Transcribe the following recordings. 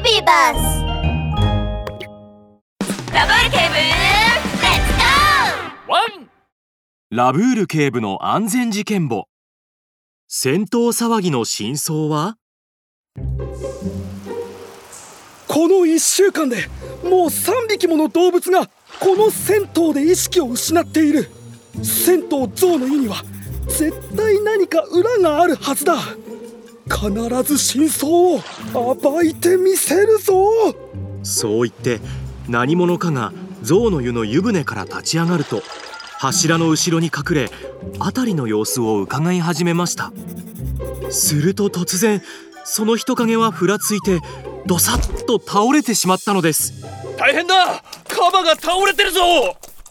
ビバスラブール警部レッツゴーワンラブール警部の安全事件簿。戦闘騒ぎの真相は？この1週間でもう3匹もの動物がこの銭湯で意識を失っている。銭湯象の湯には絶対何か裏があるはずだ必ず真相を暴いてみせるぞ。そう言って何者かが象の湯の湯船から立ち上がると柱の後ろに隠れ辺りの様子を伺い始めました。すると突然その人影はふらついてどさっと倒れてしまったのです。大変だ！カバが倒れてるぞ！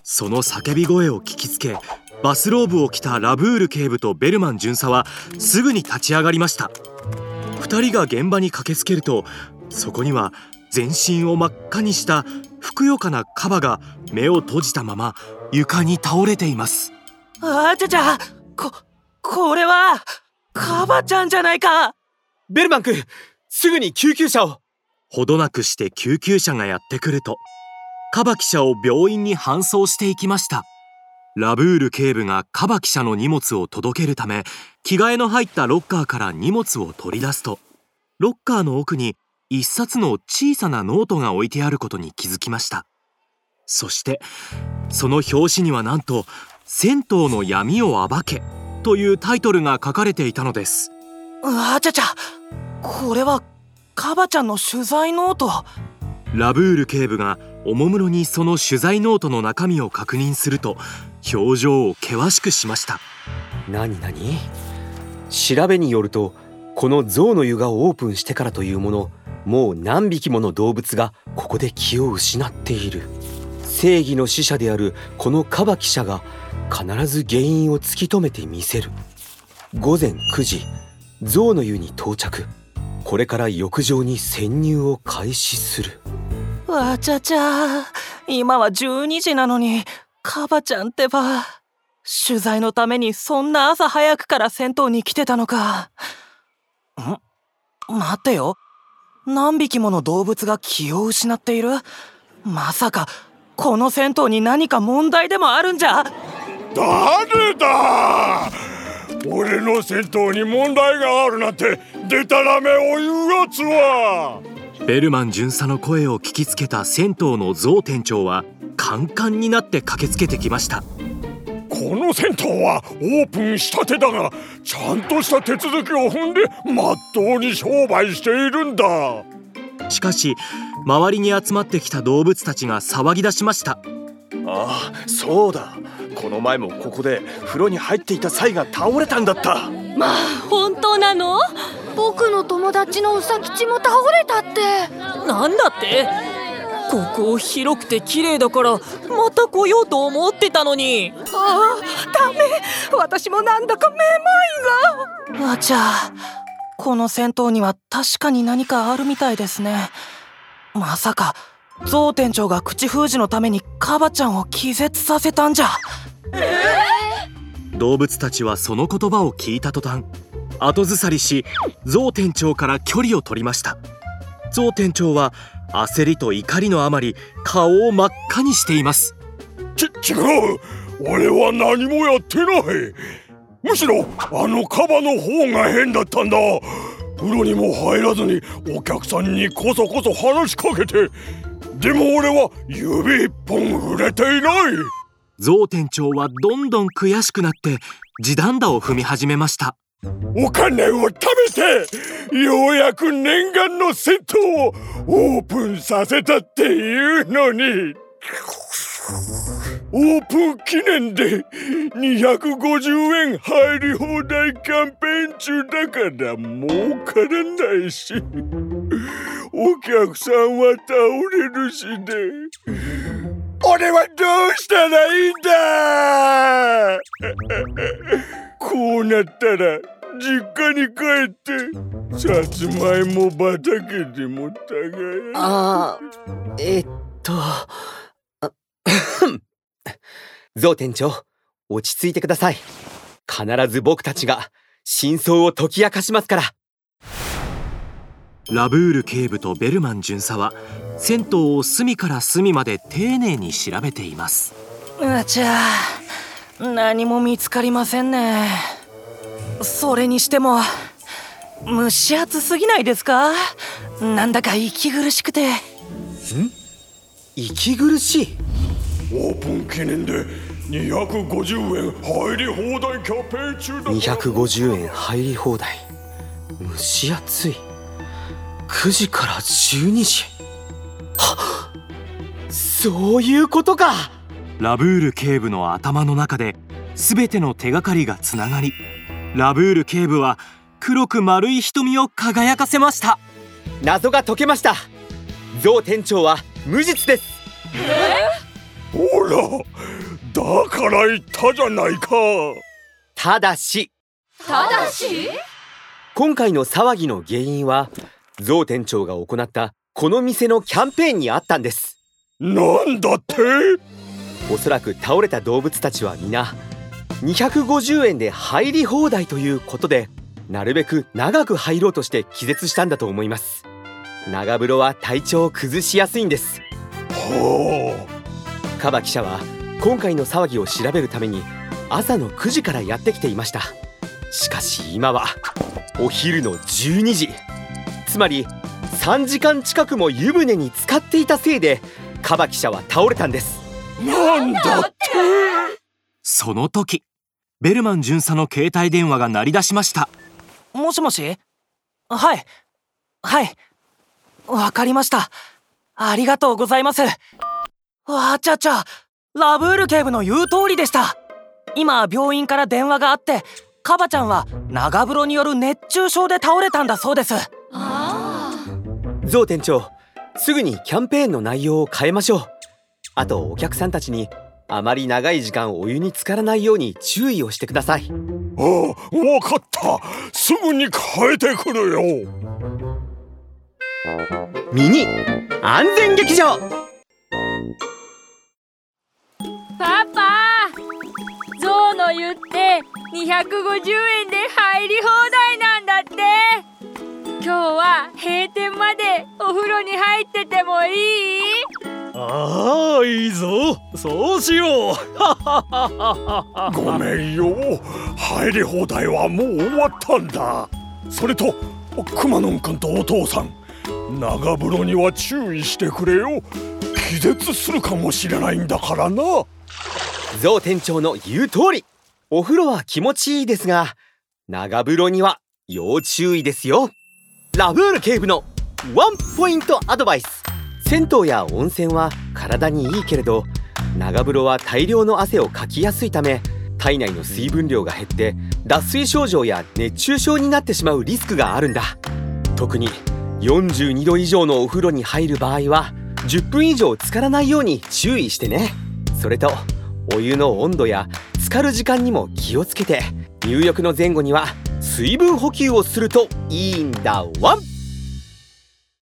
その叫び声を聞きつけバスローブを着たラブール警部とベルマン巡査はすぐに立ち上がりました。2人が現場に駆けつけるとそこには全身を真っ赤にしたふくよかなカバが目を閉じたまま床に倒れています。あちゃちゃここれはカバちゃんじゃないか。ベルマン君すぐに救急車を。ほどなくして救急車がやってくるとカバ記者を病院に搬送していきましたラブール警部がカバ記者の荷物を届けるため着替えの入ったロッカーから荷物を取り出すとロッカーの奥に一冊の小さなノートが置いてあることに気づきました。そしてその表紙にはなんと「銭湯の闇を暴け」というタイトルが書かれていたのです。あちゃちゃ。これはカバちゃんの取材ノート。ラブール警部がおもむろにその取材ノートの中身を確認すると表情を険しくしました。何何？調べによるとこの象の湯がオープンしてからというものもう何匹もの動物がここで気を失っている。正義の使者であるこのカバ記者が必ず原因を突き止めてみせる。午前9時象の湯に到着。これから浴場に潜入を開始する。わちゃちゃ。今は12時なのにカバちゃんってば。取材のためにそんな朝早くから銭湯に来てたのか。ん？待ってよ。何匹もの動物が気を失っている？まさかこの銭湯に何か問題でもあるんじゃ？誰だ？俺の銭湯に問題があるなんてデタラメを言うやつは。ベルマン巡査の声を聞きつけた銭湯のゾウ店長はカンカンになって駆けつけてきました。この銭湯はオープンしたてだがちゃんとした手続きを踏んでまっとうに商売しているんだ。しかし周りに集まってきた動物たちが騒ぎ出しました。ああそうだ。この前もここで風呂に入っていたサイが倒れたんだった。まあ本当なの？僕の友達のウサ吉も倒れたって。なんだって？ここ広くて綺麗だからまた来ようと思ってたのに。ああダメ。私もなんだかめまいが。あちゃこの銭湯には確かに何かあるみたいですね。まさかゾウ店長が口封じのためにカバちゃんを気絶させたんじゃ。えー、動物たちはその言葉を聞いた途端後ずさりしゾウ店長から距離を取りました。ゾウ店長は焦りと怒りのあまり顔を真っ赤にしています。ち違う。俺は何もやってない。むしろあのカバの方が変だったんだ。風呂にも入らずにお客さんにこそこそ話しかけて。でも俺は指一本触れていない。ゾウ店長はどんどん悔しくなって地団打を踏み始めましたお金を食べてようやく念願の銭湯をオープンさせたっていうのに。オープン記念で250円入り放題キャンペーン中だから儲からないし。お客さんは倒れるしで俺はどうしたらいいんだ。こうなったら実家に帰ってさつまいも畑でも耕ああえっとゾウ店長落ち着いてください。必ず僕たちが真相を解き明かしますから。ラブール警部とベルマン巡査は銭湯を隅から隅まで丁寧に調べています。あちゃ何も見つかりませんねそれにしても蒸し暑すぎないですか？なんだか息苦しくて。ん？息苦しい？オープン記念で250円入り放題キャンペーン中だ250円入り放題。蒸し暑い。9時から12時。はっそういうことか！ラブール警部の頭の中で全ての手がかりがつながりラブール警部は黒く丸い瞳を輝かせました。謎が解けました。ゾウ店長は無実です。ほらだから言ったじゃないか。ただし。ただし？今回の騒ぎの原因はゾウ店長が行ったこの店のキャンペーンにあったんです。なんだって？おそらく倒れた動物たちは皆250円で入り放題ということでなるべく長く入ろうとして気絶したんだと思います。長風呂は体調を崩しやすいんです。はカバ記者は今回の騒ぎを調べるために朝の9時からやってきていました。しかし今はお昼の12時。つまり3時間近くも湯船に浸かっていたせいでカバ記者は倒れたんです。あなんだってその時ベルマン巡査の携帯電話が鳴り出しました。もしもし？はい。はい。わかりました。ありがとうございます。わちゃちゃラブール警部の言う通りでした。今病院から電話があってカバちゃんは長風呂による熱中症で倒れたんだそうです。ゾウ店長すぐにキャンペーンの内容を変えましょう。あとお客さんたちにあまり長い時間お湯に浸からないように注意をしてください。ああわかった。すぐに変えてくるよ。ミニ安全劇場。パパゾウの湯って250円で入り放題なんだって。今日は閉店までお風呂に入っててもいい？ああいいぞそうしよう。ごめんよ。入り放題はもう終わったんだ。それとくまのんくんとお父さん長風呂には注意してくれよ。気絶するかもしれないんだからな。ゾウ店長の言う通り。お風呂は気持ちいいですが長風呂には要注意ですよ。ラブール警部のワンポイントアドバイス。銭湯や温泉は体にいいけれど長風呂は大量の汗をかきやすいため体内の水分量が減って脱水症状や熱中症になってしまうリスクがあるんだ。特に42度以上のお風呂に入る場合は10分以上浸からないように注意してね。それとお湯の温度や浸かる時間にも気をつけて。入浴の前後には水分補給をするといいんだワン。